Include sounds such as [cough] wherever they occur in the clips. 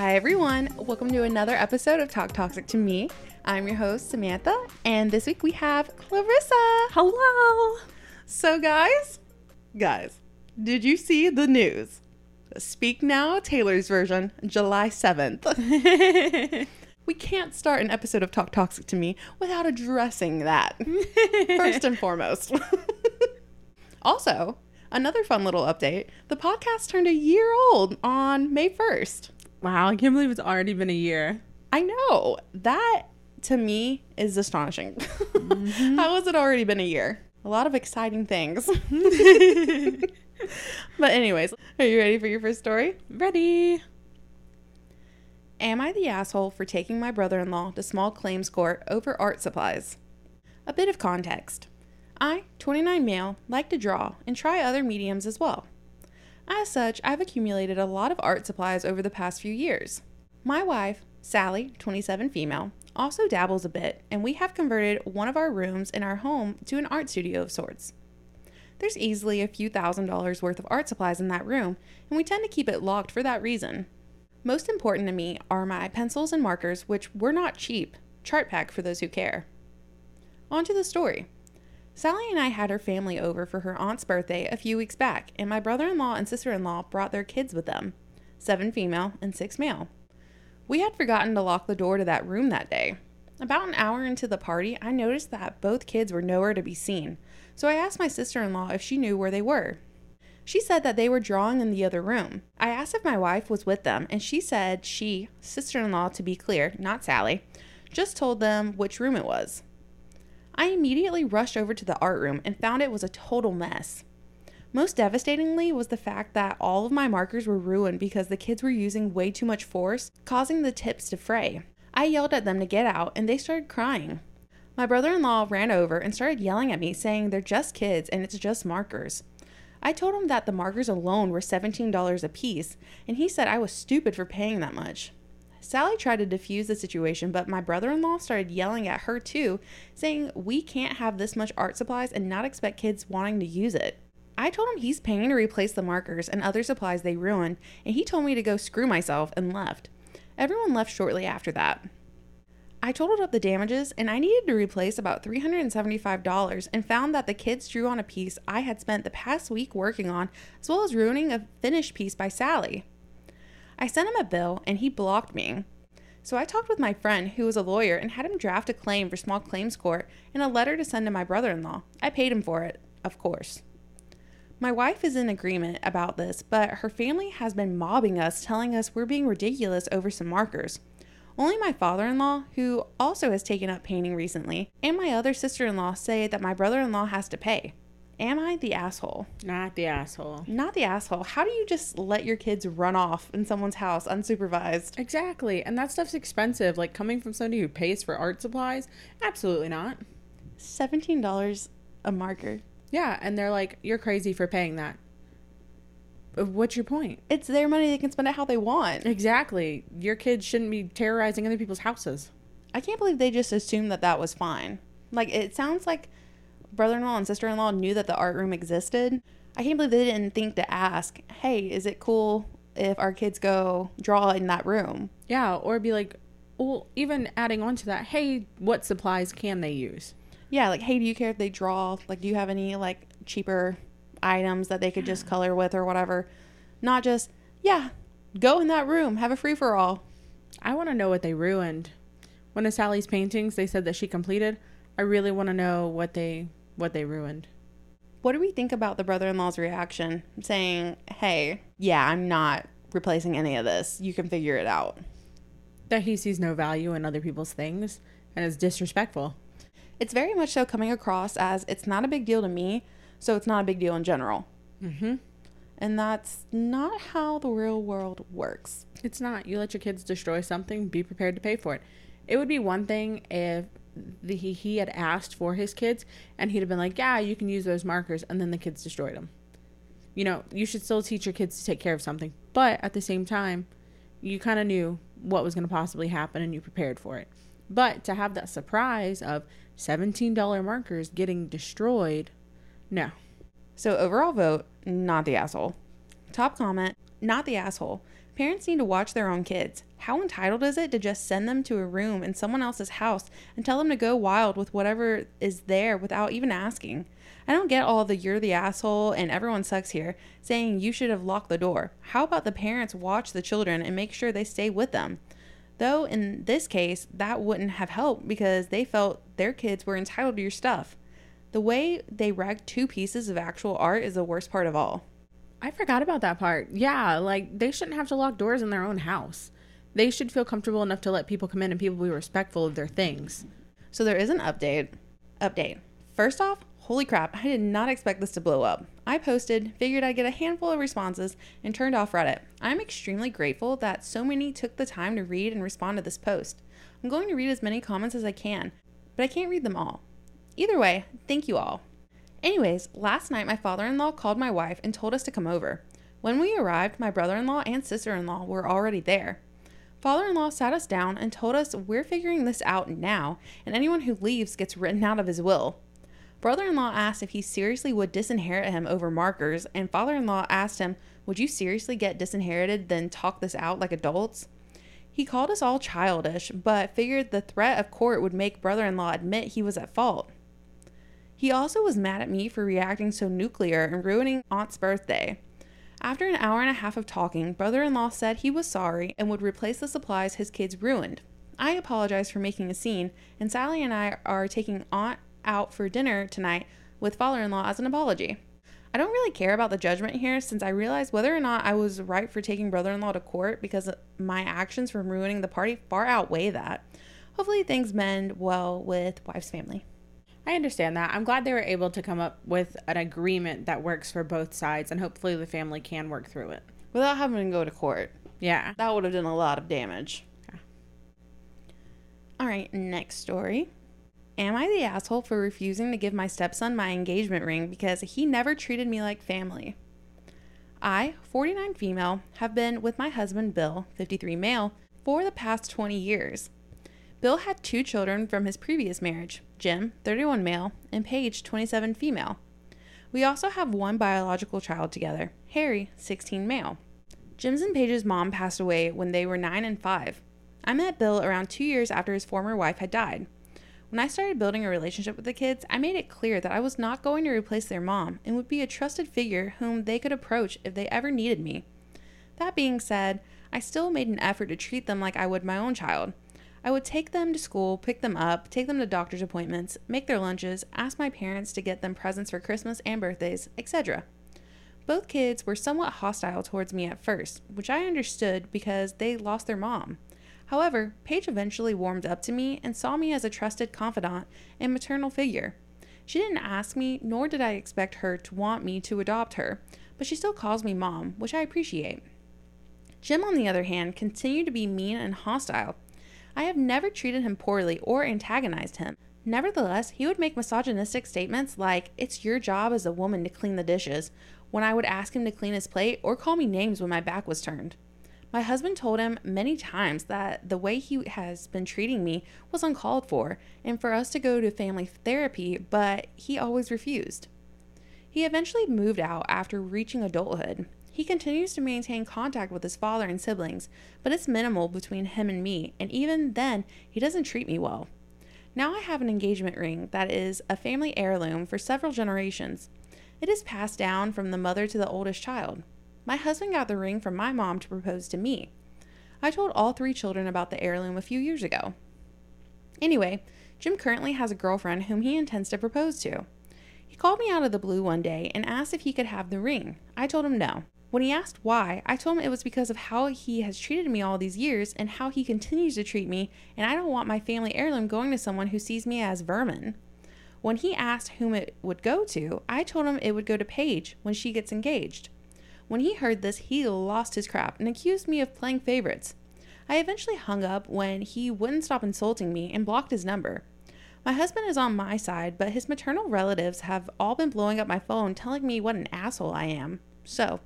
Hi, everyone. Welcome to another episode of Talk Toxic to Me. I'm your host, Samantha, and this week we have Clarissa. Hello. So, guys, guys, did you see the news? Speak Now Taylor's version, July 7th. [laughs] we can't start an episode of Talk Toxic to Me without addressing that, first and [laughs] foremost. [laughs] also, another fun little update the podcast turned a year old on May 1st. Wow, I can't believe it's already been a year. I know. That to me is astonishing. Mm-hmm. [laughs] How has it already been a year? A lot of exciting things. [laughs] but, anyways, are you ready for your first story? Ready? Am I the asshole for taking my brother in law to small claims court over art supplies? A bit of context. I, 29 male, like to draw and try other mediums as well. As such, I've accumulated a lot of art supplies over the past few years. My wife, Sally, 27 female, also dabbles a bit, and we have converted one of our rooms in our home to an art studio of sorts. There's easily a few thousand dollars worth of art supplies in that room, and we tend to keep it locked for that reason. Most important to me are my pencils and markers, which were not cheap, Chartpak for those who care. On to the story. Sally and I had her family over for her aunt's birthday a few weeks back, and my brother in law and sister in law brought their kids with them seven female and six male. We had forgotten to lock the door to that room that day. About an hour into the party, I noticed that both kids were nowhere to be seen, so I asked my sister in law if she knew where they were. She said that they were drawing in the other room. I asked if my wife was with them, and she said she, sister in law to be clear, not Sally, just told them which room it was. I immediately rushed over to the art room and found it was a total mess. Most devastatingly was the fact that all of my markers were ruined because the kids were using way too much force, causing the tips to fray. I yelled at them to get out and they started crying. My brother in law ran over and started yelling at me, saying they're just kids and it's just markers. I told him that the markers alone were $17 a piece, and he said I was stupid for paying that much. Sally tried to defuse the situation, but my brother in law started yelling at her too, saying we can't have this much art supplies and not expect kids wanting to use it. I told him he's paying to replace the markers and other supplies they ruined, and he told me to go screw myself and left. Everyone left shortly after that. I totaled up the damages and I needed to replace about $375 and found that the kids drew on a piece I had spent the past week working on, as well as ruining a finished piece by Sally. I sent him a bill and he blocked me. So I talked with my friend, who was a lawyer, and had him draft a claim for small claims court and a letter to send to my brother in law. I paid him for it, of course. My wife is in agreement about this, but her family has been mobbing us, telling us we're being ridiculous over some markers. Only my father in law, who also has taken up painting recently, and my other sister in law say that my brother in law has to pay. Am I the asshole? Not the asshole. Not the asshole. How do you just let your kids run off in someone's house unsupervised? Exactly. And that stuff's expensive. Like coming from somebody who pays for art supplies, absolutely not. $17 a marker. Yeah, and they're like, "You're crazy for paying that." Uh, What's your point? It's their money. They can spend it how they want. Exactly. Your kids shouldn't be terrorizing other people's houses. I can't believe they just assumed that that was fine. Like, it sounds like brother in law and sister in law knew that the art room existed. I can't believe they didn't think to ask, hey, is it cool if our kids go draw in that room? Yeah, or be like, well, even adding on to that, hey, what supplies can they use? Yeah, like, hey, do you care if they draw? Like, do you have any, like, cheaper items that they could just [gasps] color with or whatever? Not just, yeah, go in that room, have a free for all. I want to know what they ruined. One of Sally's paintings, they said that she completed. I really want to know what they what they ruined. What do we think about the brother in law's reaction saying, hey, yeah, I'm not replacing any of this. You can figure it out? That he sees no value in other people's things and is disrespectful. It's very much so coming across as it's not a big deal to me, so it's not a big deal in general. Mm-hmm. And that's not how the real world works. It's not. You let your kids destroy something, be prepared to pay for it. It would be one thing if the, he, he had asked for his kids and he'd have been like, yeah, you can use those markers, and then the kids destroyed them. You know, you should still teach your kids to take care of something. But at the same time, you kind of knew what was going to possibly happen and you prepared for it. But to have that surprise of $17 markers getting destroyed, no. So, overall vote, not the asshole. Top comment, not the asshole. Parents need to watch their own kids. How entitled is it to just send them to a room in someone else's house and tell them to go wild with whatever is there without even asking? I don't get all the you're the asshole and everyone sucks here saying you should have locked the door. How about the parents watch the children and make sure they stay with them? Though in this case, that wouldn't have helped because they felt their kids were entitled to your stuff. The way they wrecked two pieces of actual art is the worst part of all. I forgot about that part. Yeah, like they shouldn't have to lock doors in their own house. They should feel comfortable enough to let people come in and people be respectful of their things. So there is an update. Update. First off, holy crap, I did not expect this to blow up. I posted, figured I'd get a handful of responses, and turned off Reddit. I'm extremely grateful that so many took the time to read and respond to this post. I'm going to read as many comments as I can, but I can't read them all. Either way, thank you all. Anyways, last night my father in law called my wife and told us to come over. When we arrived, my brother in law and sister in law were already there. Father in law sat us down and told us we're figuring this out now, and anyone who leaves gets written out of his will. Brother in law asked if he seriously would disinherit him over markers, and father in law asked him, Would you seriously get disinherited, then talk this out like adults? He called us all childish, but figured the threat of court would make brother in law admit he was at fault. He also was mad at me for reacting so nuclear and ruining Aunt's birthday. After an hour and a half of talking, brother in law said he was sorry and would replace the supplies his kids ruined. I apologized for making a scene, and Sally and I are taking Aunt out for dinner tonight with father in law as an apology. I don't really care about the judgment here since I realize whether or not I was right for taking brother in law to court because my actions from ruining the party far outweigh that. Hopefully, things mend well with wife's family. I understand that. I'm glad they were able to come up with an agreement that works for both sides, and hopefully the family can work through it. Without having to go to court. Yeah. That would have done a lot of damage. Yeah. All right, next story. Am I the asshole for refusing to give my stepson my engagement ring because he never treated me like family? I, 49 female, have been with my husband Bill, 53 male, for the past 20 years. Bill had two children from his previous marriage Jim, 31 male, and Paige, 27 female. We also have one biological child together, Harry, 16 male. Jim's and Paige's mom passed away when they were 9 and 5. I met Bill around two years after his former wife had died. When I started building a relationship with the kids, I made it clear that I was not going to replace their mom and would be a trusted figure whom they could approach if they ever needed me. That being said, I still made an effort to treat them like I would my own child. I would take them to school, pick them up, take them to doctor's appointments, make their lunches, ask my parents to get them presents for Christmas and birthdays, etc. Both kids were somewhat hostile towards me at first, which I understood because they lost their mom. However, Paige eventually warmed up to me and saw me as a trusted confidant and maternal figure. She didn't ask me, nor did I expect her to want me to adopt her, but she still calls me mom, which I appreciate. Jim, on the other hand, continued to be mean and hostile. I have never treated him poorly or antagonized him. Nevertheless, he would make misogynistic statements like, It's your job as a woman to clean the dishes, when I would ask him to clean his plate or call me names when my back was turned. My husband told him many times that the way he has been treating me was uncalled for and for us to go to family therapy, but he always refused. He eventually moved out after reaching adulthood. He continues to maintain contact with his father and siblings, but it's minimal between him and me, and even then, he doesn't treat me well. Now I have an engagement ring that is a family heirloom for several generations. It is passed down from the mother to the oldest child. My husband got the ring from my mom to propose to me. I told all three children about the heirloom a few years ago. Anyway, Jim currently has a girlfriend whom he intends to propose to. He called me out of the blue one day and asked if he could have the ring. I told him no. When he asked why, I told him it was because of how he has treated me all these years and how he continues to treat me, and I don't want my family heirloom going to someone who sees me as vermin. When he asked whom it would go to, I told him it would go to Paige when she gets engaged. When he heard this, he lost his crap and accused me of playing favorites. I eventually hung up when he wouldn't stop insulting me and blocked his number. My husband is on my side, but his maternal relatives have all been blowing up my phone telling me what an asshole I am. So,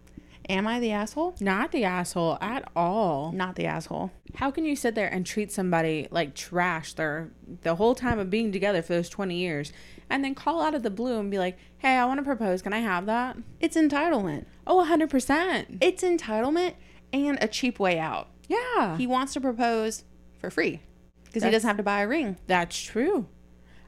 am I the asshole? Not the asshole at all. Not the asshole. How can you sit there and treat somebody like trash their the whole time of being together for those 20 years and then call out of the blue and be like, "Hey, I want to propose. Can I have that?" It's entitlement. Oh, 100%. It's entitlement and a cheap way out. Yeah. He wants to propose for free because he doesn't have to buy a ring. That's true.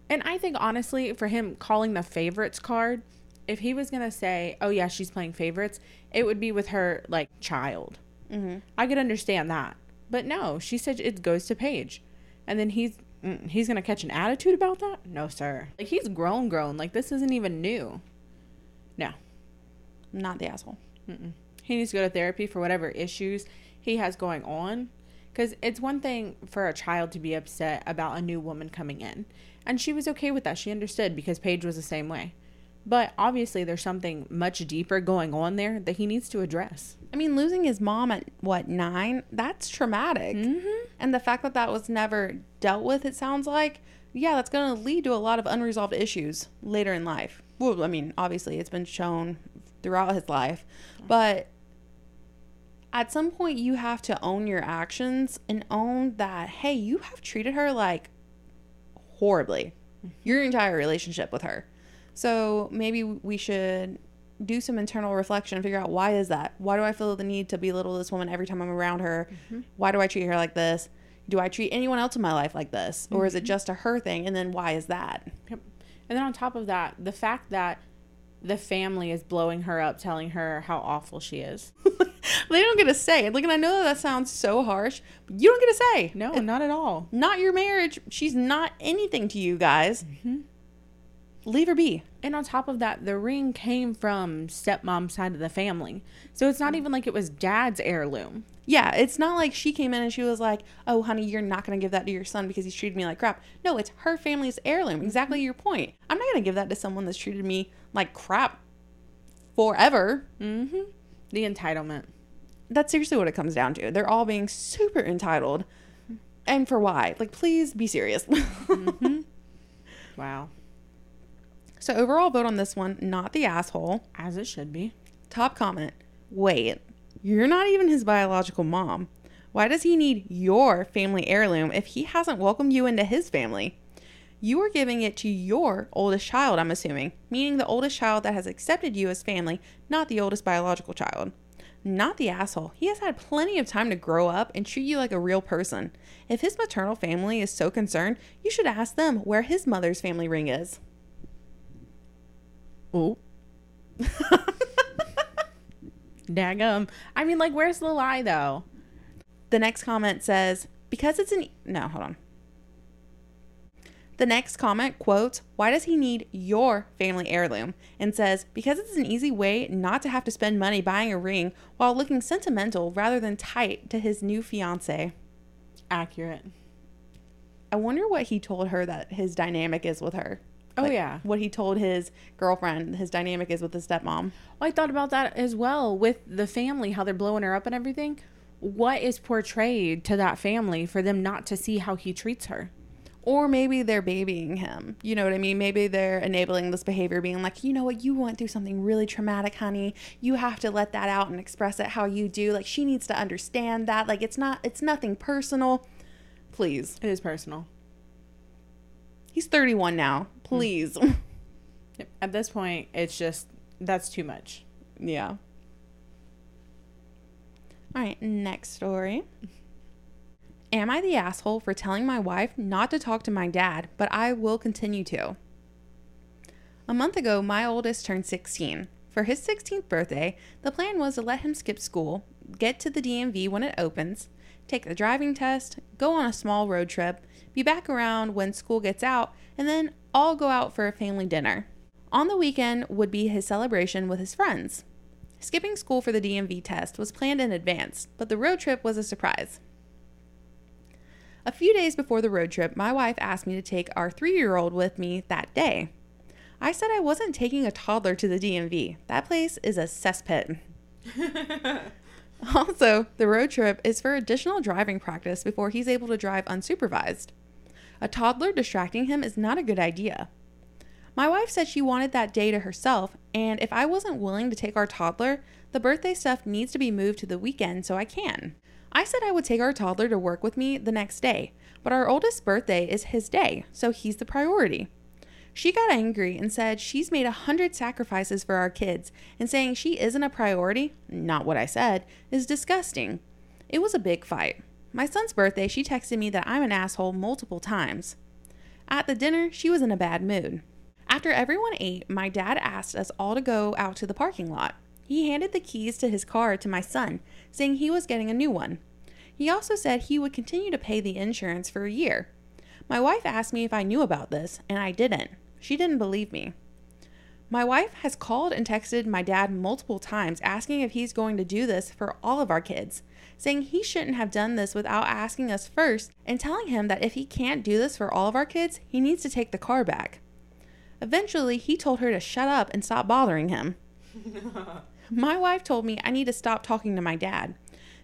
And I think honestly, for him calling the favorites card, if he was gonna say, "Oh yeah, she's playing favorites," it would be with her like child. Mm-hmm. I could understand that, but no, she said it goes to Paige, and then he's mm, he's gonna catch an attitude about that. No, sir. Like he's grown, grown. Like this isn't even new. No, Not the asshole. he needs to go to therapy for whatever issues he has going on. Because it's one thing for a child to be upset about a new woman coming in. And she was okay with that. She understood because Paige was the same way. But obviously, there's something much deeper going on there that he needs to address. I mean, losing his mom at what nine? That's traumatic. Mm-hmm. And the fact that that was never dealt with, it sounds like, yeah, that's going to lead to a lot of unresolved issues later in life. Well, I mean, obviously, it's been shown throughout his life, but at some point, you have to own your actions and own that, hey, you have treated her like horribly your entire relationship with her. So maybe we should do some internal reflection and figure out why is that? Why do I feel the need to belittle this woman every time I'm around her? Mm-hmm. Why do I treat her like this? Do I treat anyone else in my life like this? Or is it mm-hmm. just a her thing? And then why is that? Yep. And then on top of that, the fact that the family is blowing her up, telling her how awful she is. [laughs] they don't get to say. Like, and I know that, sounds so harsh, but you don't get to say. No, It's not at all. not your marriage. She's not anything to you guys. Mm-hmm. Leave her be. And on top of that, the ring came from stepmom's side of the family. So it's not hmm. even like it was dad's heirloom. Yeah, it's not like she came in and she was like, "Oh, honey, you're not going to give that to your son because he's treated me like crap." No, it's her family's heirloom. Exactly mm-hmm. your point. I'm not going to give that to someone that's treated me like crap forever. Mm-hmm. The entitlement. That's seriously what it comes down to. They're all being super entitled. Hmm. And for why? Like please be serious. [laughs] Mm-hmm. Wow. So overall vote on this one, not the asshole. As it should be. Top comment. Wait, you're not even his biological mom. Why does he need your family heirloom if he hasn't welcomed you into his family? You are giving it to your oldest child, I'm assuming, meaning the oldest child that has accepted you as family, not the oldest biological child. Not the asshole. He has had plenty of time to grow up and treat you like a real person. If his maternal family is so concerned, you should ask them where his mother's family ring is. Oh. Dagum. I mean, like, where's the lie, though? The next comment says, because it's an. No, hold on. The next comment quotes, Why does he need your family heirloom? And says, Because it's an easy way not to have to spend money buying a ring while looking sentimental rather than tight to his new fiance. Accurate. I wonder what he told her that his dynamic is with her. Oh, Like, yeah. What he told his girlfriend his dynamic is with his stepmom. I thought about that as well with the family, how they're blowing her up and everything. What is portrayed to that family for them not to see how he treats her? Or maybe they're babying him. You know what I mean? Maybe they're enabling this behavior, being like, you know what, you went through something really traumatic, honey. You have to let that out and express it how you do. Like she needs to understand that. Like it's not it's nothing personal. Please. It is personal. He's 31 now. Hmm. Please. [laughs] At this point, it's just, that's too much. yeah. All right, next story. Am I the asshole for telling my wife not to talk to my dad, but I will continue to? A month ago, my oldest turned 16. For his 16th birthday, the plan was to let him skip school, get to the DMV when it opens, take the driving test, go on a small road trip, be back around when school gets out, and then all go out for a family dinner. On the weekend would be his celebration with his friends. Skipping school for the DMV test was planned in advance, but the road trip was a surprise. A few days before the road trip, my wife asked me to take our three year old with me that day. I said I wasn't taking a toddler to the DMV. That place is a cesspit. [laughs] [laughs] also, the road trip is for additional driving practice before he's able to drive unsupervised. A toddler distracting him is not a good idea. My wife said she wanted that day to herself, and if I wasn't willing to take our toddler, the birthday stuff needs to be moved to the weekend so I can. I said I would take our toddler to work with me the next day, but our oldest birthday is his day, so he's the priority. She got angry and said she's made a hundred sacrifices for our kids, and saying she isn't a priority, not what I said, is disgusting. It was a big fight. My son's birthday, she texted me that I'm an asshole multiple times. At the dinner, she was in a bad mood. After everyone ate, my dad asked us all to go out to the parking lot. He handed the keys to his car to my son, saying he was getting a new one. He also said he would continue to pay the insurance for a year. My wife asked me if I knew about this, and I didn't. She didn't believe me. My wife has called and texted my dad multiple times asking if he's going to do this for all of our kids, saying he shouldn't have done this without asking us first, and telling him that if he can't do this for all of our kids, he needs to take the car back. Eventually, he told her to shut up and stop bothering him. [laughs] my wife told me I need to stop talking to my dad.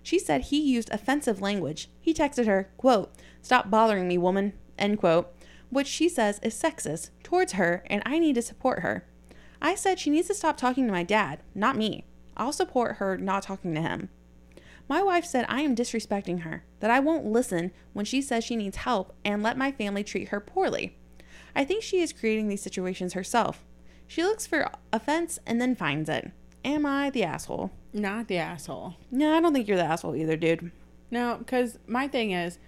She said he used offensive language. He texted her, quote, Stop bothering me, woman, end quote, which she says is sexist towards her, and I need to support her. I said she needs to stop talking to my dad, not me. I'll support her not talking to him. My wife said I am disrespecting her, that I won't listen when she says she needs help and let my family treat her poorly. I think she is creating these situations herself. She looks for offense and then finds it. Am I the asshole? Not the asshole. No, I don't think you're the asshole either, dude. No, because my thing is,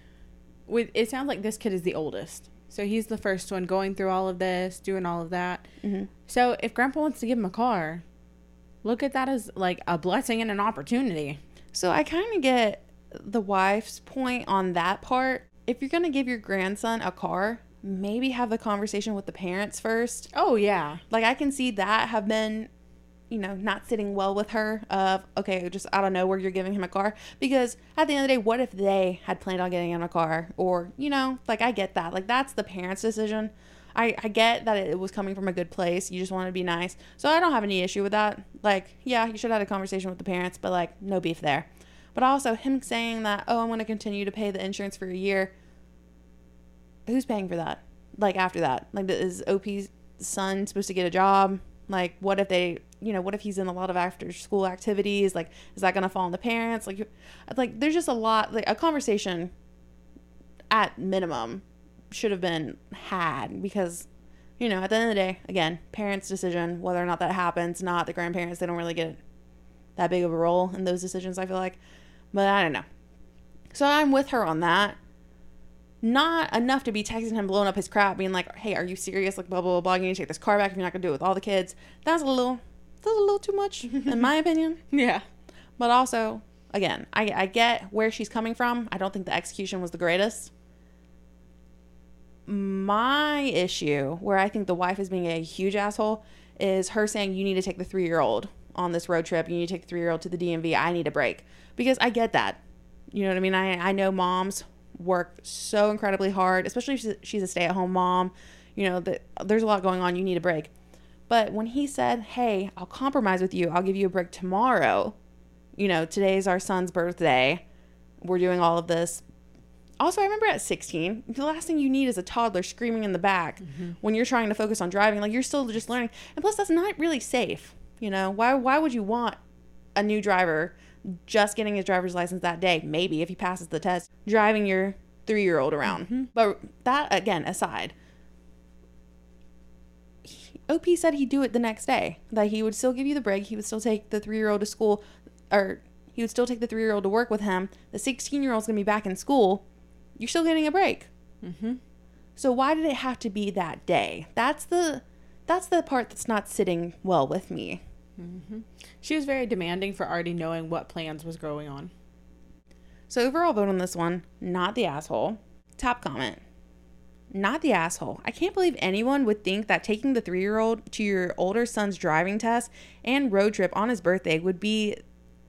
with it sounds like this kid is the oldest, so he's the first one going through all of this, doing all of that. Mm-hmm. So if Grandpa wants to give him a car, look at that as like a blessing and an opportunity. So I kind of get the wife's point on that part. If you're going to give your grandson a car, maybe have the conversation with the parents first. Oh yeah, Like I can see that have been, you know, not sitting well with her of okay, just I don't know where you're giving him a car because at the end of the day, what if they had planned on getting him a car or, you know, like I get that. Like that's the parents' decision. I, I get that it was coming from a good place. You just want to be nice. So I don't have any issue with that. Like, yeah, you should have had a conversation with the parents, but like, no beef there. But also, him saying that, oh, I'm going to continue to pay the insurance for a year. Who's paying for that? Like, after that? Like, is OP's son supposed to get a job? Like, what if they, you know, what if he's in a lot of after school activities? Like, is that going to fall on the parents? Like, like, there's just a lot, like, a conversation at minimum should have been had because you know at the end of the day again parents decision whether or not that happens not the grandparents they don't really get that big of a role in those decisions i feel like but i don't know so i'm with her on that not enough to be texting him blowing up his crap being like hey are you serious like blah blah blah, blah. you need to take this car back if you're not gonna do it with all the kids that's a little that's a little too much in my opinion. [laughs] Yeah. but also again I, I get where she's coming from. I don't think the execution was the greatest. My issue where i think the wife is being a huge asshole is her saying you need to take the three year old on this road trip. You need to take the three year old to the dmv i need a break. Because i get that. You know what i mean? I, I know moms work so incredibly hard especially if she's- she's a stay-at-home mom. You know that there's a lot going on. You need a break but when he said hey i'll compromise with you i'll give you a break tomorrow you know today's our son's birthday we're doing all of this also, I remember at 16, the last thing you need is a toddler screaming in the back mm-hmm. when you're trying to focus on driving. Like you're still just learning. And plus that's not really safe. You know, why why would you want a new driver just getting his driver's license that day, maybe if he passes the test, driving your 3-year-old around. Mm-hmm. But that again aside, OP said he'd do it the next day. That he would still give you the break. He would still take the 3-year-old to school or he would still take the 3-year-old to work with him. The 16-year-old's going to be back in school you're still getting a break. Mm-hmm. So why did it have to be that day? That's the that's the part that's not sitting well with me. She was very demanding for already knowing what plans was going on. So overall vote on this one, not the asshole. Top comment. Not the asshole. I can't believe anyone would think that taking the 3-year-old to your older son's driving test and road trip on his birthday would be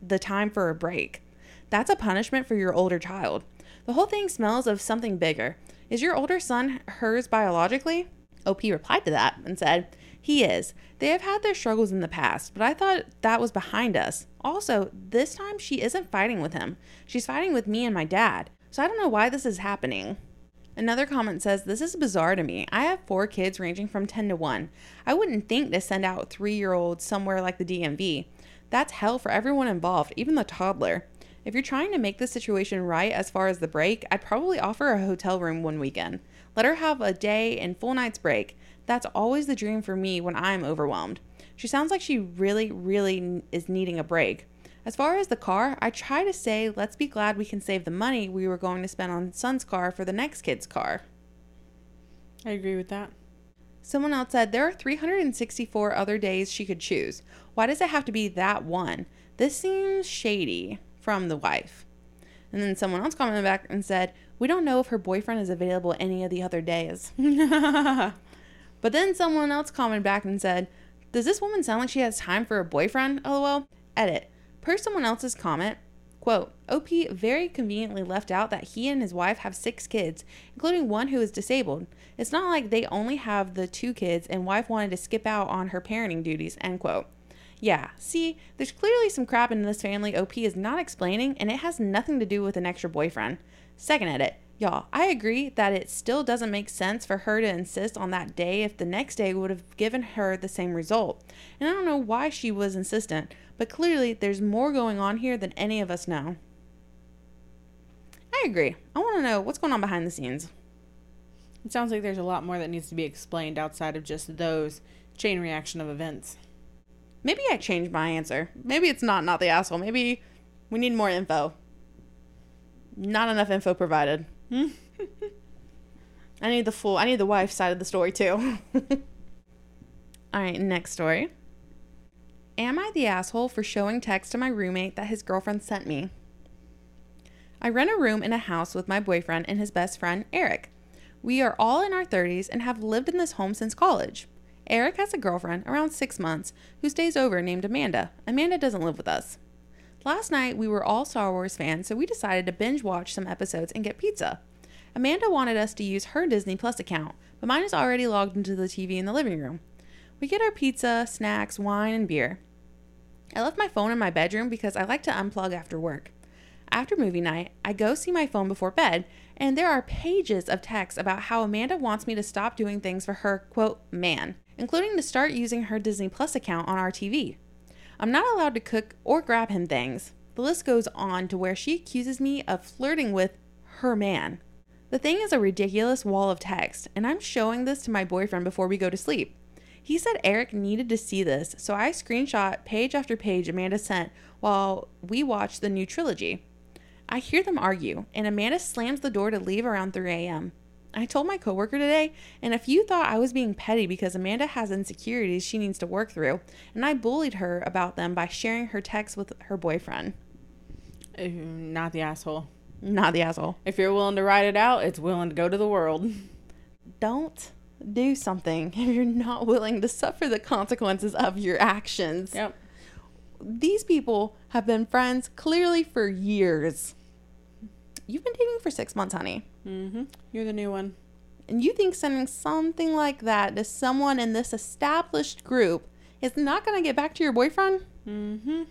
the time for a break. That's a punishment for your older child. The whole thing smells of something bigger. Is your older son hers biologically? OP replied to that and said, He is. They have had their struggles in the past, but I thought that was behind us. Also, this time she isn't fighting with him. She's fighting with me and my dad. So I don't know why this is happening. Another comment says, This is bizarre to me. I have four kids ranging from 10 to 1. I wouldn't think to send out three year olds somewhere like the DMV. That's hell for everyone involved, even the toddler. If you're trying to make the situation right as far as the break, I'd probably offer a hotel room one weekend. Let her have a day and full night's break. That's always the dream for me when I'm overwhelmed. She sounds like she really, really is needing a break. As far as the car, I try to say, let's be glad we can save the money we were going to spend on son's car for the next kid's car. I agree with that. Someone else said, there are 364 other days she could choose. Why does it have to be that one? This seems shady from the wife. And then someone else commented back and said, we don't know if her boyfriend is available any of the other days. [laughs] but then someone else commented back and said, does this woman sound like she has time for a boyfriend? LOL. Edit. Per someone else's comment, quote, OP very conveniently left out that he and his wife have six kids, including one who is disabled. It's not like they only have the two kids and wife wanted to skip out on her parenting duties, end quote. Yeah, see, there's clearly some crap in this family OP is not explaining, and it has nothing to do with an extra boyfriend. Second edit. Y'all, I agree that it still doesn't make sense for her to insist on that day if the next day would have given her the same result. And I don't know why she was insistent, but clearly there's more going on here than any of us know. I agree. I want to know what's going on behind the scenes. It sounds like there's a lot more that needs to be explained outside of just those chain reaction of events. Maybe I changed my answer. Maybe it's not not the asshole. Maybe we need more info. Not enough info provided. [laughs] I need the full. I need the wife side of the story too. [laughs] All right, next story. Am I the asshole for showing text to my roommate that his girlfriend sent me? I rent a room in a house with my boyfriend and his best friend, Eric. We are all in our 30s and have lived in this home since college. Eric has a girlfriend around six months who stays over named Amanda. Amanda doesn't live with us. Last night, we were all Star Wars fans, so we decided to binge watch some episodes and get pizza. Amanda wanted us to use her Disney Plus account, but mine is already logged into the TV in the living room. We get our pizza, snacks, wine, and beer. I left my phone in my bedroom because I like to unplug after work. After movie night, I go see my phone before bed, and there are pages of text about how Amanda wants me to stop doing things for her, quote, man, including to start using her Disney Plus account on our TV. I'm not allowed to cook or grab him things. The list goes on to where she accuses me of flirting with her man. The thing is a ridiculous wall of text, and I'm showing this to my boyfriend before we go to sleep. He said Eric needed to see this, so I screenshot page after page Amanda sent while we watched the new trilogy. I hear them argue, and Amanda slams the door to leave around 3 a.m. I told my coworker today, and if you thought I was being petty because Amanda has insecurities she needs to work through, and I bullied her about them by sharing her text with her boyfriend. Uh, not the asshole. Not the asshole. If you're willing to ride it out, it's willing to go to the world. Don't do something [laughs] if you're not willing to suffer the consequences of your actions. Yep. These people have been friends clearly for years. You've been dating for six months, honey. Mm-hmm. You're the new one. And you think sending something like that to someone in this established group is not going to get back to your boyfriend? Mm-hmm.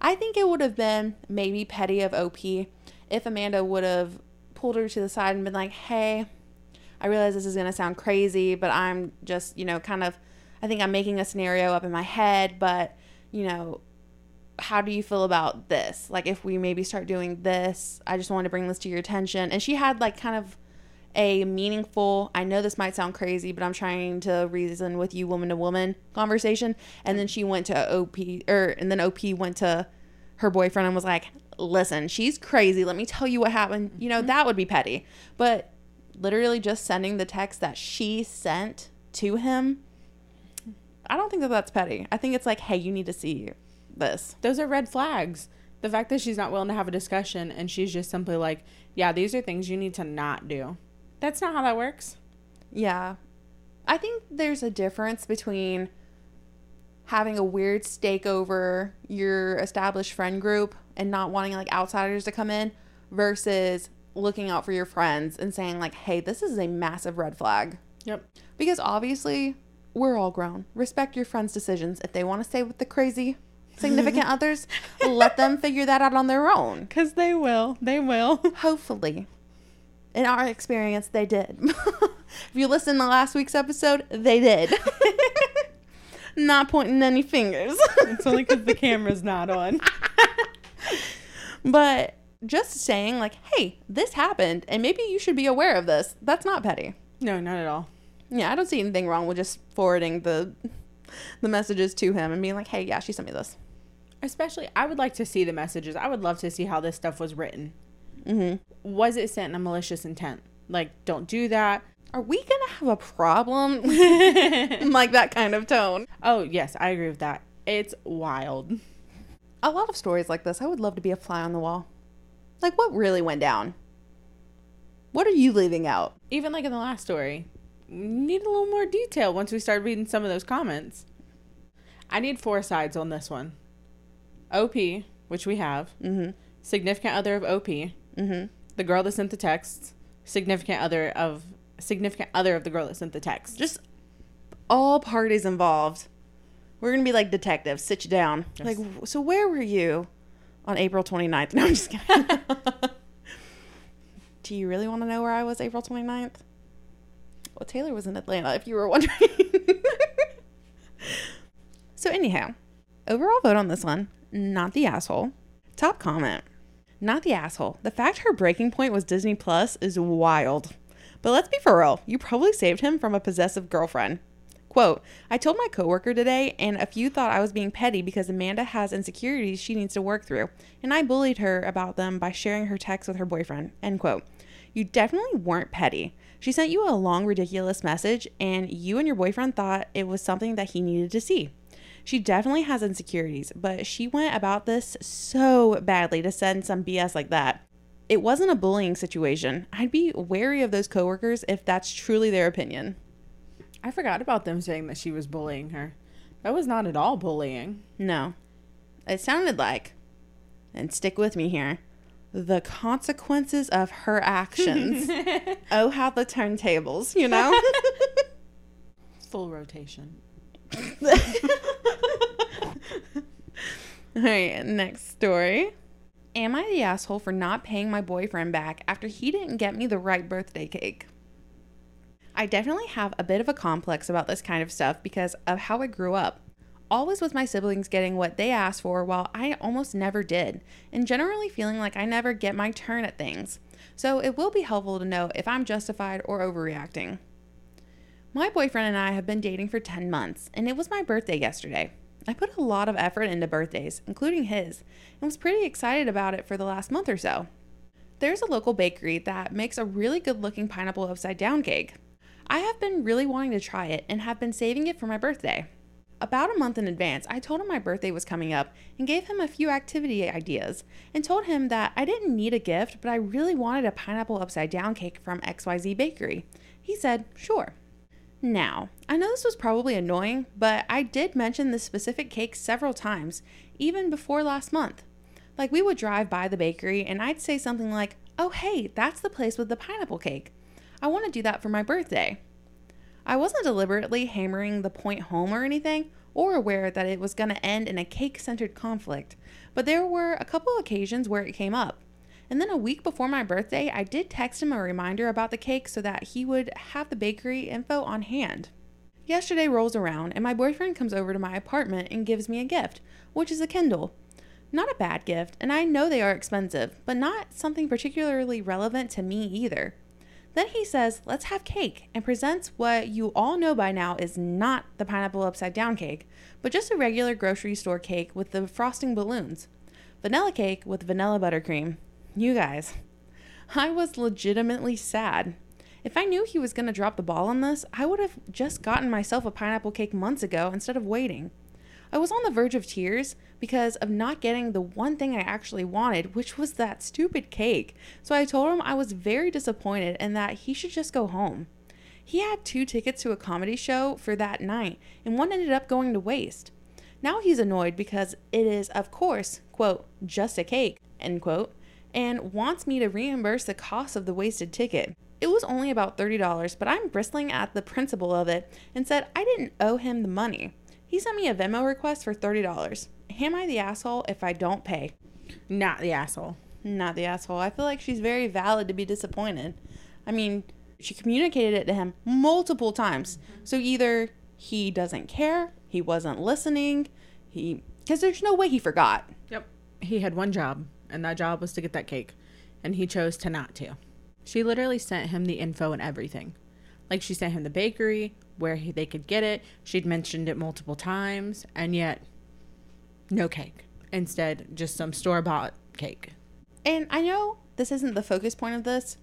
I think it would have been maybe petty of OP if Amanda would have pulled her to the side and been like, hey, I realize this is going to sound crazy, but I'm just, you know, kind of, I think I'm making a scenario up in my head, but, you know, how do you feel about this? Like, if we maybe start doing this, I just wanted to bring this to your attention. And she had, like, kind of a meaningful, I know this might sound crazy, but I'm trying to reason with you, woman to woman conversation. And then she went to OP, or, and then OP went to her boyfriend and was like, listen, she's crazy. Let me tell you what happened. You know, mm-hmm. that would be petty. But literally just sending the text that she sent to him, I don't think that that's petty. I think it's like, hey, you need to see this. Those are red flags. The fact that she's not willing to have a discussion and she's just simply like, yeah, these are things you need to not do. That's not how that works. Yeah. I think there's a difference between having a weird stake over your established friend group and not wanting like outsiders to come in versus looking out for your friends and saying like, "Hey, this is a massive red flag." Yep. Because obviously, we're all grown. Respect your friends' decisions. If they want to stay with the crazy significant [laughs] others, let them figure that out on their own. Because they will. They will. [laughs] Hopefully. In our experience, they did. [laughs] if you listened to last week's episode, they did. Not pointing any fingers. it's only because the camera's not on. but just saying, like, hey, this happened, and maybe you should be aware of this, that's not petty. No, not at all. Yeah, I don't see anything wrong with just forwarding the the messages to him and being like, hey, yeah, she sent me this. Especially, I would like to see the messages. I would love to see how this stuff was written. Mm-hmm. Was it sent in a malicious intent? Like, don't do that. Are we gonna have a problem? [laughs] [laughs] like that kind of tone. Oh, yes, I agree with that. It's wild. A lot of stories like this, I would love to be a fly on the wall. Like, what really went down? What are you leaving out? Even like in the last story, need a little more detail once we start reading some of those comments. I need four sides on this one. OP, which we have, Mm-hmm. significant other of OP, Mm-hmm. the girl that sent the text, significant other of significant other of the girl that sent the text. Just all parties involved. We're gonna be like detectives. Sit you down. Yes. Like, so where were you on April 29th? [laughs] No, I'm just kidding. [laughs] Do you really want to know where I was April 29th? Well, Taylor was in Atlanta, if you were wondering. [laughs] so, anyhow, overall vote on this one not the asshole. Top comment not the asshole. The fact her breaking point was Disney Plus is wild. But let's be for real, you probably saved him from a possessive girlfriend. Quote, I told my coworker today, and a few thought I was being petty because Amanda has insecurities she needs to work through, and I bullied her about them by sharing her text with her boyfriend. End quote. You definitely weren't petty. She sent you a long, ridiculous message, and you and your boyfriend thought it was something that he needed to see. She definitely has insecurities, but she went about this so badly to send some BS like that. It wasn't a bullying situation. I'd be wary of those coworkers if that's truly their opinion. I forgot about them saying that she was bullying her. That was not at all bullying. No. It sounded like, and stick with me here, the consequences of her actions. [laughs] oh, how the turntables, you know? [laughs] Full rotation. [laughs] All right, next story. Am I the asshole for not paying my boyfriend back after he didn't get me the right birthday cake? I definitely have a bit of a complex about this kind of stuff because of how I grew up. Always with my siblings getting what they asked for while I almost never did, and generally feeling like I never get my turn at things. So it will be helpful to know if I'm justified or overreacting. My boyfriend and I have been dating for 10 months, and it was my birthday yesterday. I put a lot of effort into birthdays, including his, and was pretty excited about it for the last month or so. There's a local bakery that makes a really good looking pineapple upside down cake. I have been really wanting to try it and have been saving it for my birthday. About a month in advance, I told him my birthday was coming up and gave him a few activity ideas and told him that I didn't need a gift, but I really wanted a pineapple upside down cake from XYZ Bakery. He said, sure. Now, I know this was probably annoying, but I did mention this specific cake several times, even before last month. Like, we would drive by the bakery and I'd say something like, Oh, hey, that's the place with the pineapple cake. I want to do that for my birthday. I wasn't deliberately hammering the point home or anything, or aware that it was going to end in a cake centered conflict, but there were a couple occasions where it came up. And then a week before my birthday, I did text him a reminder about the cake so that he would have the bakery info on hand. Yesterday rolls around, and my boyfriend comes over to my apartment and gives me a gift, which is a Kindle. Not a bad gift, and I know they are expensive, but not something particularly relevant to me either. Then he says, Let's have cake, and presents what you all know by now is not the pineapple upside down cake, but just a regular grocery store cake with the frosting balloons. Vanilla cake with vanilla buttercream. You guys, I was legitimately sad. If I knew he was going to drop the ball on this, I would have just gotten myself a pineapple cake months ago instead of waiting. I was on the verge of tears because of not getting the one thing I actually wanted, which was that stupid cake. So I told him I was very disappointed and that he should just go home. He had two tickets to a comedy show for that night, and one ended up going to waste. Now he's annoyed because it is, of course, quote, just a cake, end quote, and wants me to reimburse the cost of the wasted ticket. It was only about $30, but I'm bristling at the principle of it and said I didn't owe him the money. He sent me a Venmo request for $30. Am I the asshole if I don't pay? Not the asshole. Not the asshole. I feel like she's very valid to be disappointed. I mean, she communicated it to him multiple times. So either he doesn't care, he wasn't listening, he because there's no way he forgot. Yep. He had one job, and that job was to get that cake. And he chose to not to. She literally sent him the info and everything. Like she sent him the bakery, where he, they could get it. She'd mentioned it multiple times, and yet no cake. Instead, just some store bought cake. And I know this isn't the focus point of this,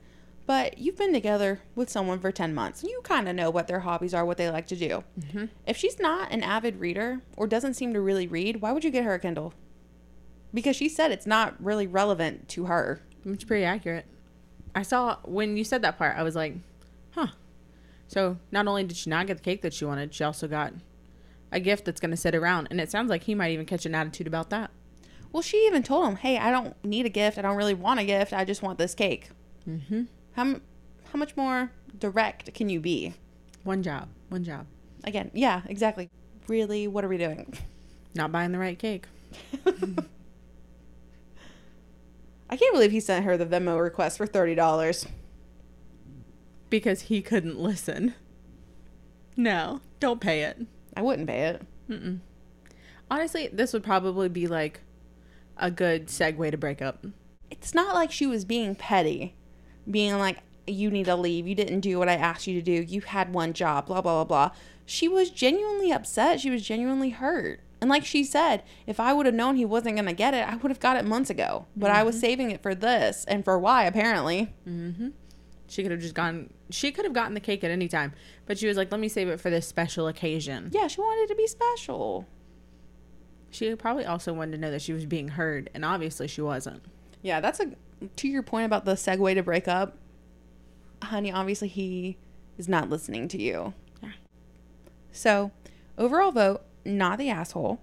but you've been together with someone for 10 months. You kind of know what their hobbies are, what they like to do. Mm-hmm. If she's not an avid reader or doesn't seem to really read, why would you get her a Kindle? Because she said it's not really relevant to her. It's pretty accurate. I saw when you said that part, I was like, huh. So not only did she not get the cake that she wanted, she also got a gift that's going to sit around. And it sounds like he might even catch an attitude about that. Well, she even told him, hey, I don't need a gift. I don't really want a gift. I just want this cake. Mm-hmm. How, how much more direct can you be? One job. One job. Again, yeah, exactly. Really, what are we doing? Not buying the right cake. [laughs] I can't believe he sent her the Venmo request for $30. Because he couldn't listen. No, don't pay it. I wouldn't pay it. Mm-mm. Honestly, this would probably be like a good segue to break up. It's not like she was being petty, being like, you need to leave. You didn't do what I asked you to do. You had one job, blah, blah, blah, blah. She was genuinely upset. She was genuinely hurt. And like she said, if I would have known he wasn't going to get it, I would have got it months ago. But I was saving it for this and for why, apparently. Mm-hmm. She could have just gone. She could have gotten the cake at any time, but she was like, "Let me save it for this special occasion." Yeah, she wanted it to be special. She probably also wanted to know that she was being heard, and obviously she wasn't. Yeah, that's a to your point about the segue to break up. Honey, obviously he is not listening to you. Yeah. So, overall vote, not the asshole.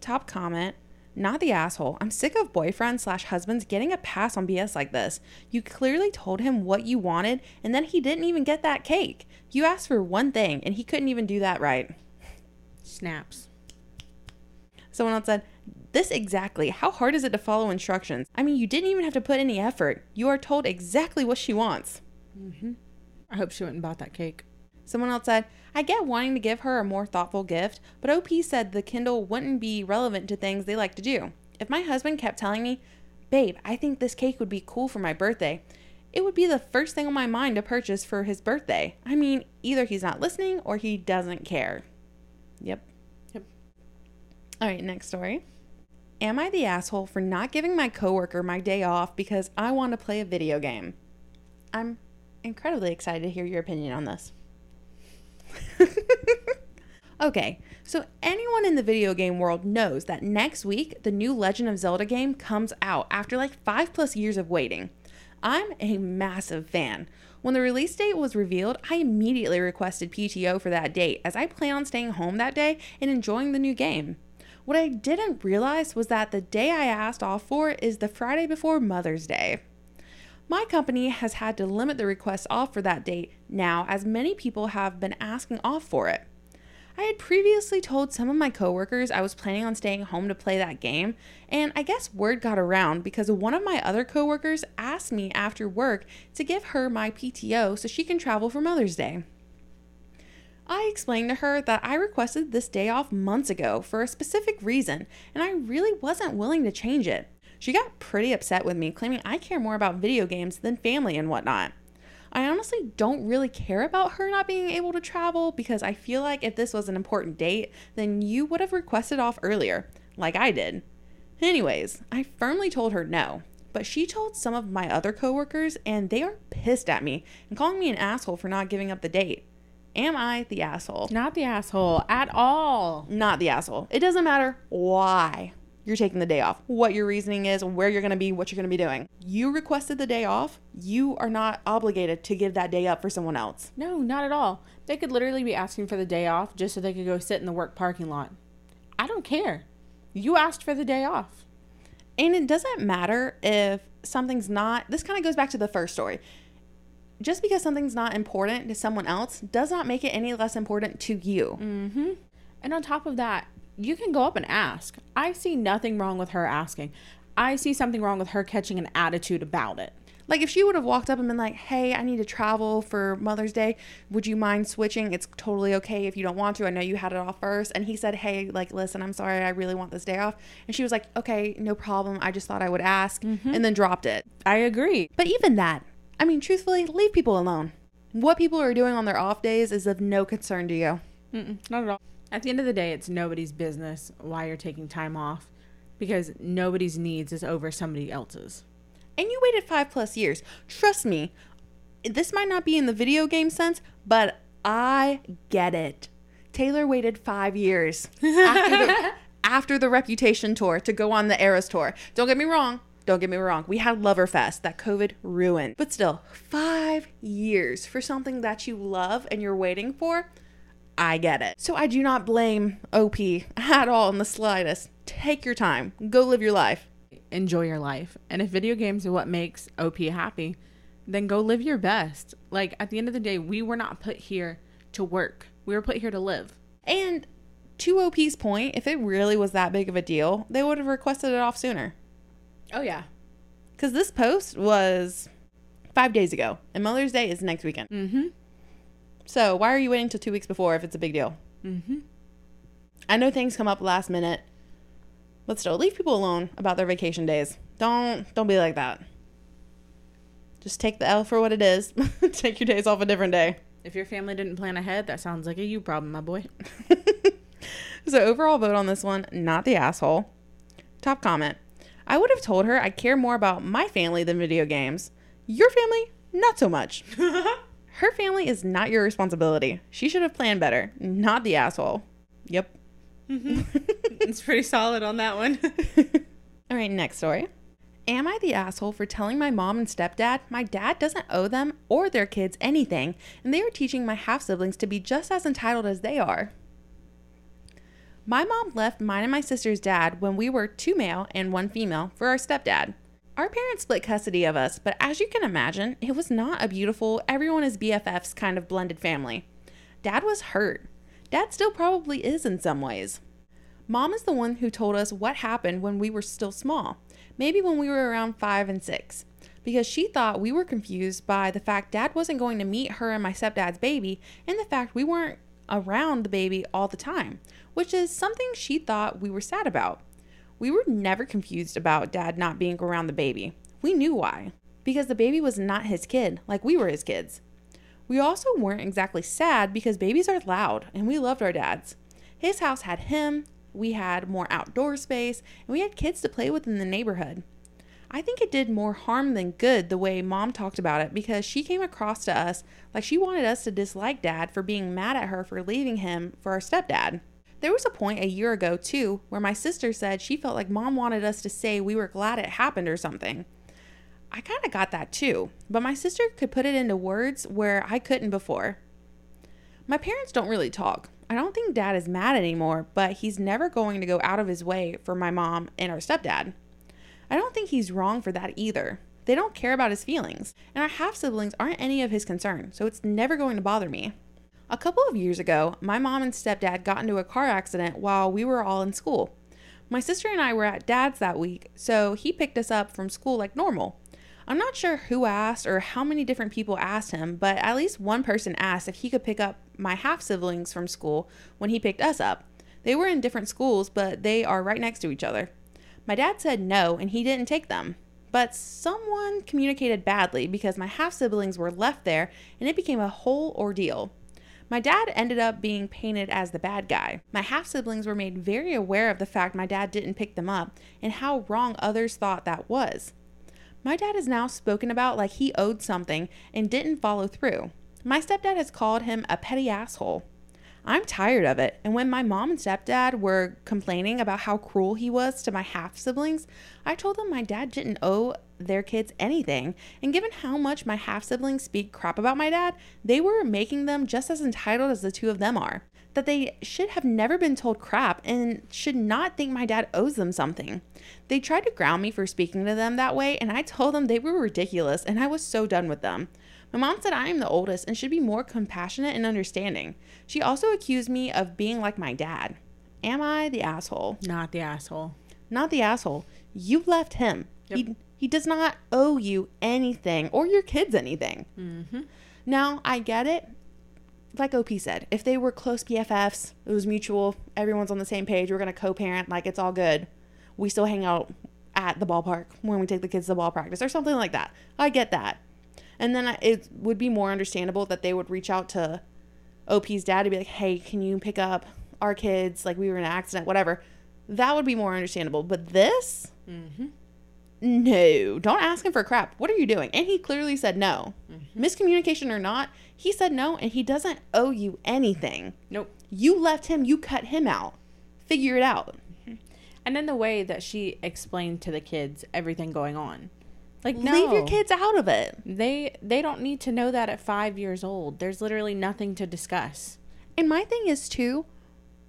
Top comment, not the asshole. I'm sick of boyfriends slash husbands getting a pass on BS like this. You clearly told him what you wanted, and then he didn't even get that cake. You asked for one thing, and he couldn't even do that right. Snaps. Someone else said, This exactly. How hard is it to follow instructions? I mean, you didn't even have to put any effort. You are told exactly what she wants. Mm-hmm. I hope she went and bought that cake. Someone else said, I get wanting to give her a more thoughtful gift, but OP said the Kindle wouldn't be relevant to things they like to do. If my husband kept telling me, Babe, I think this cake would be cool for my birthday, it would be the first thing on my mind to purchase for his birthday. I mean, either he's not listening or he doesn't care. Yep. Yep. All right, next story. Am I the asshole for not giving my coworker my day off because I want to play a video game? I'm incredibly excited to hear your opinion on this. [laughs] okay, so anyone in the video game world knows that next week the new Legend of Zelda game comes out after like five plus years of waiting. I'm a massive fan. When the release date was revealed, I immediately requested PTO for that date as I plan on staying home that day and enjoying the new game. What I didn't realize was that the day I asked off for is the Friday before Mother's Day. My company has had to limit the requests off for that date now, as many people have been asking off for it. I had previously told some of my coworkers I was planning on staying home to play that game, and I guess word got around because one of my other coworkers asked me after work to give her my PTO so she can travel for Mother's Day. I explained to her that I requested this day off months ago for a specific reason, and I really wasn't willing to change it. She got pretty upset with me, claiming I care more about video games than family and whatnot. I honestly don't really care about her not being able to travel because I feel like if this was an important date, then you would have requested off earlier, like I did. Anyways, I firmly told her no, but she told some of my other coworkers and they are pissed at me and calling me an asshole for not giving up the date. Am I the asshole? Not the asshole at all. Not the asshole. It doesn't matter why you're taking the day off, what your reasoning is, where you're going to be, what you're going to be doing. You requested the day off. You are not obligated to give that day up for someone else. No, not at all. They could literally be asking for the day off just so they could go sit in the work parking lot. I don't care. You asked for the day off. And it doesn't matter if something's not, this kind of goes back to the first story. Just because something's not important to someone else does not make it any less important to you. Mm-hmm. And on top of that, you can go up and ask. I see nothing wrong with her asking. I see something wrong with her catching an attitude about it. Like if she would have walked up and been like, "Hey, I need to travel for Mother's Day. Would you mind switching? It's totally okay if you don't want to. I know you had it off first. And he said, "Hey, like listen, I'm sorry. I really want this day off." And she was like, "Okay, no problem. I just thought I would ask." Mm-hmm. And then dropped it. I agree. But even that, I mean, truthfully, leave people alone. What people are doing on their off days is of no concern to you. Mm-mm, not at all. At the end of the day, it's nobody's business why you're taking time off because nobody's needs is over somebody else's. And you waited five plus years. Trust me, this might not be in the video game sense, but I get it. Taylor waited five years after the, [laughs] after the Reputation tour to go on the Eras tour. Don't get me wrong. Don't get me wrong. We had Loverfest that COVID ruined. But still, five years for something that you love and you're waiting for. I get it. So I do not blame OP at all in the slightest. Take your time. Go live your life. Enjoy your life. And if video games are what makes OP happy, then go live your best. Like at the end of the day, we were not put here to work. We were put here to live. And to OP's point, if it really was that big of a deal, they would have requested it off sooner. Oh yeah. Because this post was five days ago, and Mother's Day is next weekend. Mm-hmm. So why are you waiting till two weeks before if it's a big deal? Mm-hmm. I know things come up last minute, but still, leave people alone about their vacation days. Don't don't be like that. Just take the L for what it is. [laughs] take your days off a different day. If your family didn't plan ahead, that sounds like a you problem, my boy. [laughs] So overall vote on this one, not the asshole. Top comment. I would have told her I care more about my family than video games. Your family, not so much. [laughs] Her family is not your responsibility. She should have planned better, not the asshole. Yep. Mm-hmm. [laughs] it's pretty solid on that one. [laughs] All right, next story. Am I the asshole for telling my mom and stepdad my dad doesn't owe them or their kids anything, and they are teaching my half siblings to be just as entitled as they are? My mom left mine and my sister's dad when we were two male and one female for our stepdad. Our parents split custody of us, but as you can imagine, it was not a beautiful, everyone is BFFs kind of blended family. Dad was hurt. Dad still probably is in some ways. Mom is the one who told us what happened when we were still small, maybe when we were around five and six, because she thought we were confused by the fact dad wasn't going to meet her and my stepdad's baby and the fact we weren't around the baby all the time, which is something she thought we were sad about. We were never confused about dad not being around the baby. We knew why. Because the baby was not his kid, like we were his kids. We also weren't exactly sad because babies are loud and we loved our dads. His house had him, we had more outdoor space, and we had kids to play with in the neighborhood. I think it did more harm than good the way mom talked about it because she came across to us like she wanted us to dislike dad for being mad at her for leaving him for our stepdad. There was a point a year ago, too, where my sister said she felt like mom wanted us to say we were glad it happened or something. I kind of got that too, but my sister could put it into words where I couldn't before. My parents don't really talk. I don't think dad is mad anymore, but he's never going to go out of his way for my mom and our stepdad. I don't think he's wrong for that either. They don't care about his feelings, and our half siblings aren't any of his concern, so it's never going to bother me. A couple of years ago, my mom and stepdad got into a car accident while we were all in school. My sister and I were at dad's that week, so he picked us up from school like normal. I'm not sure who asked or how many different people asked him, but at least one person asked if he could pick up my half siblings from school when he picked us up. They were in different schools, but they are right next to each other. My dad said no, and he didn't take them. But someone communicated badly because my half siblings were left there, and it became a whole ordeal. My dad ended up being painted as the bad guy. My half siblings were made very aware of the fact my dad didn't pick them up and how wrong others thought that was. My dad is now spoken about like he owed something and didn't follow through. My stepdad has called him a petty asshole. I'm tired of it, and when my mom and stepdad were complaining about how cruel he was to my half siblings, I told them my dad didn't owe their kids anything, and given how much my half siblings speak crap about my dad, they were making them just as entitled as the two of them are. That they should have never been told crap and should not think my dad owes them something. They tried to ground me for speaking to them that way, and I told them they were ridiculous, and I was so done with them. My mom said I am the oldest and should be more compassionate and understanding. She also accused me of being like my dad. Am I the asshole? Not the asshole. Not the asshole. You left him. Yep. He He does not owe you anything or your kids anything. Mm-hmm. Now, I get it. Like OP said, if they were close BFFs, it was mutual, everyone's on the same page, we're going to co parent, like it's all good. We still hang out at the ballpark when we take the kids to ball practice or something like that. I get that. And then it would be more understandable that they would reach out to OP's dad to be like, hey, can you pick up our kids? Like we were in an accident, whatever. That would be more understandable. But this, Mm-hmm. no, don't ask him for crap. What are you doing? And he clearly said no. Miscommunication or not, he said no and he doesn't owe you anything. Nope. You left him, you cut him out. Figure it out. And then the way that she explained to the kids everything going on. Like no, Leave your kids out of it. They they don't need to know that at 5 years old. There's literally nothing to discuss. And my thing is too,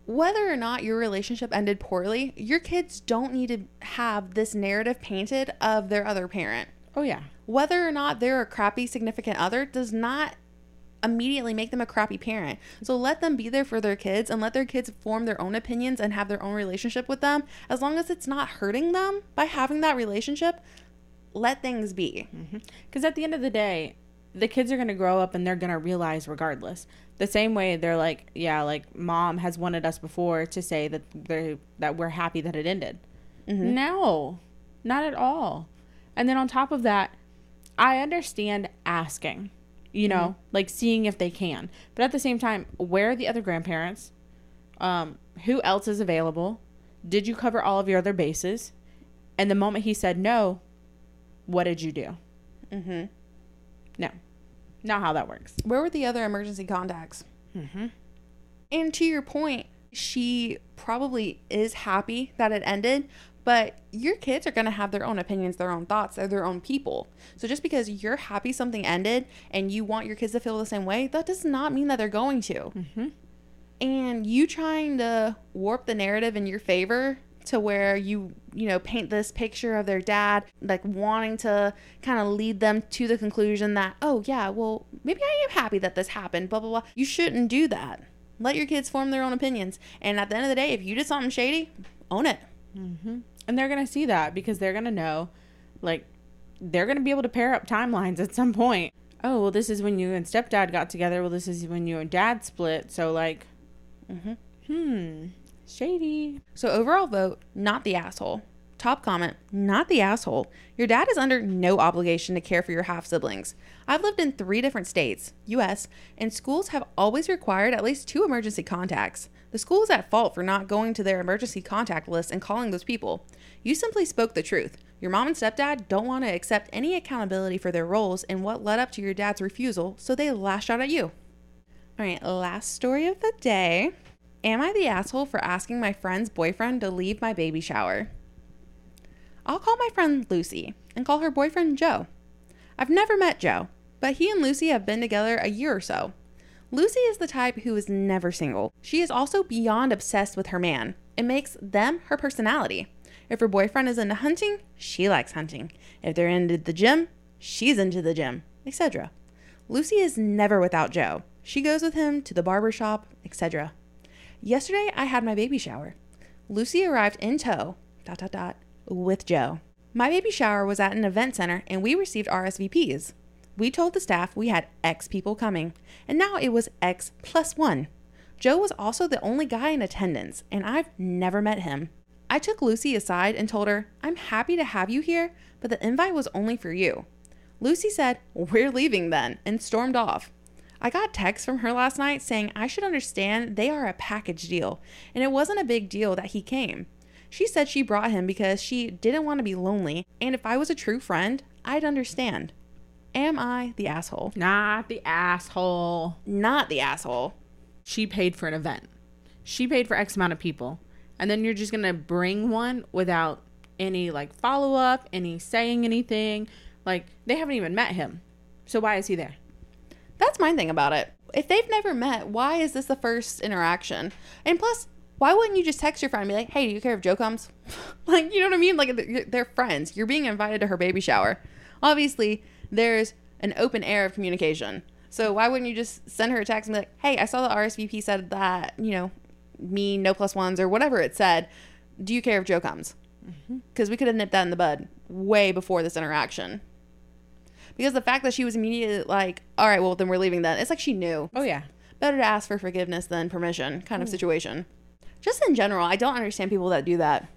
whether or not your relationship ended poorly, your kids don't need to have this narrative painted of their other parent. Oh yeah. Whether or not they're a crappy significant other does not immediately make them a crappy parent. So let them be there for their kids and let their kids form their own opinions and have their own relationship with them. As long as it's not hurting them by having that relationship, let things be. Mm-hmm. Because at the end of the day, the kids are going to grow up and they're going to realize regardless. The same way they're like, yeah, like mom has wanted us before to say that they that we're happy that it ended. Mm-hmm. No, not at all. And then on top of that, I understand asking, you know, mm-hmm. like seeing if they can. But at the same time, where are the other grandparents? Um, who else is available? Did you cover all of your other bases? And the moment he said no, what did you do? Mm-hmm. No, not how that works. Where were the other emergency contacts? Mm-hmm. And to your point, she probably is happy that it ended, but your kids are going to have their own opinions, their own thoughts, they're their own people. So just because you're happy something ended and you want your kids to feel the same way, that does not mean that they're going to. Mm-hmm. And you trying to warp the narrative in your favor to where you, you know, paint this picture of their dad like wanting to kind of lead them to the conclusion that, oh, yeah, well, maybe I am happy that this happened, blah, blah, blah. You shouldn't do that. Let your kids form their own opinions. And at the end of the day, if you did something shady, own it. Mm-hmm. And they're gonna see that because they're gonna know, like, they're gonna be able to pair up timelines at some point. Oh, well, this is when you and stepdad got together. Well, this is when you and dad split. So, like, Mm-hmm. hmm, shady. So overall vote, not the asshole. Top comment, not the asshole. Your dad is under no obligation to care for your half siblings. I've lived in three different states, US, and schools have always required at least two emergency contacts. The school is at fault for not going to their emergency contact list and calling those people. You simply spoke the truth. Your mom and stepdad don't want to accept any accountability for their roles in what led up to your dad's refusal, so they lashed out at you. All right, last story of the day. Am I the asshole for asking my friend's boyfriend to leave my baby shower? I'll call my friend Lucy and call her boyfriend Joe. I've never met Joe, but he and Lucy have been together a year or so. Lucy is the type who is never single. She is also beyond obsessed with her man. It makes them her personality. If her boyfriend is into hunting, she likes hunting. If they're into the gym, she's into the gym, etc. Lucy is never without Joe. She goes with him to the barber shop, etc. Yesterday, I had my baby shower. Lucy arrived in tow, dot, dot, dot, with Joe. My baby shower was at an event center and we received RSVPs. We told the staff we had X people coming, and now it was X plus one. Joe was also the only guy in attendance, and I've never met him. I took Lucy aside and told her, I'm happy to have you here, but the invite was only for you. Lucy said, We're leaving then, and stormed off. I got texts from her last night saying I should understand they are a package deal, and it wasn't a big deal that he came. She said she brought him because she didn't want to be lonely, and if I was a true friend, I'd understand. Am I the asshole? Not the asshole. Not the asshole. She paid for an event. She paid for X amount of people. And then you're just going to bring one without any like follow up, any saying anything. Like they haven't even met him. So why is he there? That's my thing about it. If they've never met, why is this the first interaction? And plus, why wouldn't you just text your friend and be like, hey, do you care if Joe comes? [laughs] like, you know what I mean? Like, they're- friends. You're being invited to her baby shower. Obviously, there's an open air of communication. So why wouldn't you just send her a text and be like, hey, I saw the RSVP said that, you know, me, no plus ones, or whatever it said. Do you care if Joe comes? Mm-hmm. Because we could have nipped that in the bud way before this interaction. Because the fact that she was immediately like, all right, well, then we're leaving then. It's like she knew. Oh yeah. Better to ask for forgiveness than permission kind of hmm. situation. Just in general, I don't understand people that do that.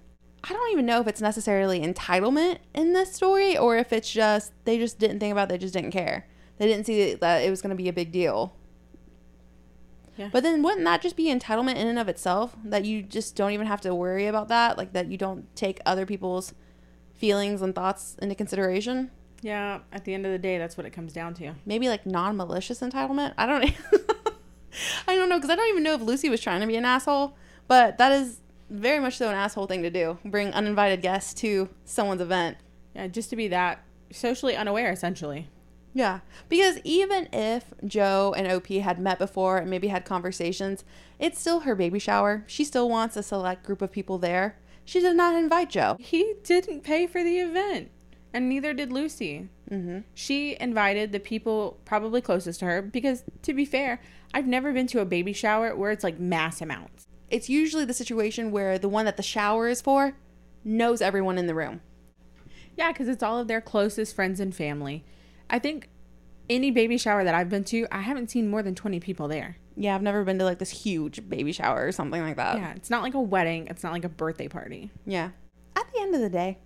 I don't even know if it's necessarily entitlement in this story or if it's just they just didn't think about it, they just didn't care. They didn't see that it was going to be a big deal. Yeah. But then wouldn't that just be entitlement in and of itself? That you just don't even have to worry about that? Like that you don't take other people's feelings and thoughts into consideration? Yeah. At the end of the day, that's what it comes down to. Maybe like non malicious entitlement? I don't [laughs] I don't know because I don't even know if Lucy was trying to be an asshole, but that is very much so an asshole thing to do. Bring uninvited guests to someone's event. Yeah. Just to be that socially unaware, essentially. Yeah, because even if Joe and OP had met before and maybe had conversations, it's still her baby shower. She still wants a select group of people there. She did not invite Joe. He didn't pay for the event, and neither did Lucy. Mm-hmm. She invited the people probably closest to her because, to be fair, I've never been to a baby shower where it's like mass amounts. It's usually the situation where the one that the shower is for knows everyone in the room. Yeah, because it's all of their closest friends and family. I think any baby shower that I've been to, I haven't seen more than 20 people there. Yeah, I've never been to like this huge baby shower or something like that. Yeah, it's not like a wedding, it's not like a birthday party. Yeah. At the end of the day,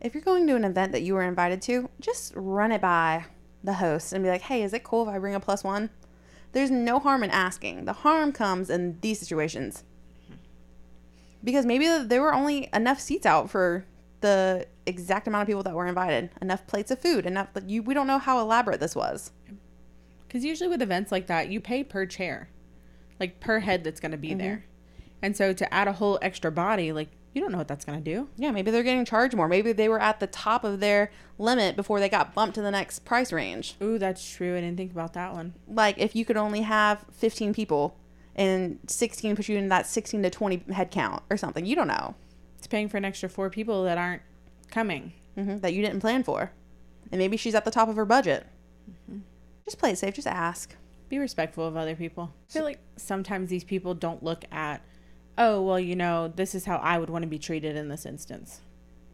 if you're going to an event that you were invited to, just run it by the host and be like, hey, is it cool if I bring a plus one? There's no harm in asking. The harm comes in these situations. Because maybe there were only enough seats out for the exact amount of people that were invited, enough plates of food, enough that you we don't know how elaborate this was. Because usually with events like that, you pay per chair, like per head that's going to be mm-hmm. there. And so to add a whole extra body, like you don't know what that's going to do. Yeah, maybe they're getting charged more. Maybe they were at the top of their limit before they got bumped to the next price range. Ooh, that's true. I didn't think about that one. Like if you could only have 15 people and 16 put you in that 16 to 20 head count or something. You don't know. It's paying for an extra four people that aren't coming. hmm that you didn't plan for. And maybe she's at the top of her budget. Just play it safe. Just ask. Be respectful of other people. I feel like sometimes these people don't look at, oh, well, you know, this is how I would want to be treated in this instance.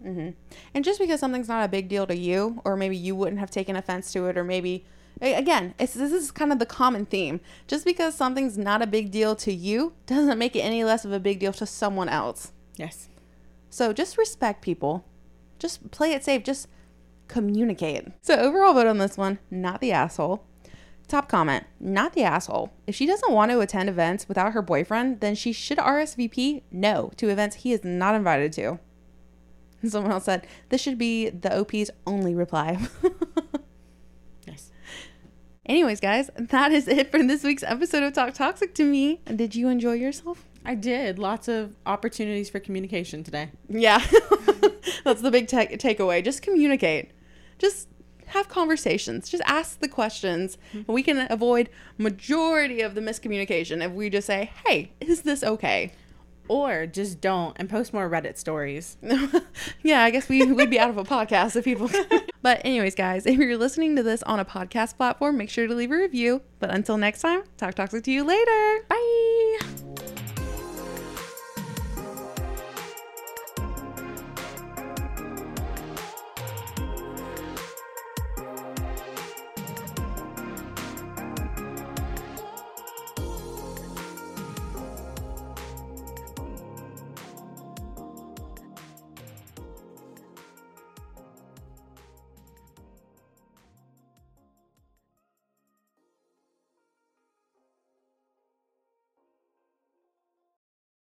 hmm And just because something's not a big deal to you, or maybe you wouldn't have taken offense to it, or maybe, again, it's, this is kind of the common theme. Just because something's not a big deal to you doesn't make it any less of a big deal to someone else. Yes. So just respect people. Just play it safe. Just communicate. So overall vote on this one, not the asshole. Top comment, not the asshole. If she doesn't want to attend events without her boyfriend, then she should RSVP no to events he is not invited to. [laughs] Someone else said, this should be the OP's only reply. [laughs] nice. Anyways, guys, that is it for this week's episode of Talk Toxic to Me. Did you enjoy yourself? I did. Lots of opportunities for communication today. Yeah. [laughs] That's the big take takeaway. Just communicate. Just have conversations. Just ask the questions. And we can avoid majority of the miscommunication if we just say, "Hey, is this okay?" Or just don't and post more Reddit stories. [laughs] yeah, I guess we would be out of a podcast if people. [laughs] but anyways, guys, if you're listening to this on a podcast platform, make sure to leave a review. But until next time, talk toxic to you later. Bye.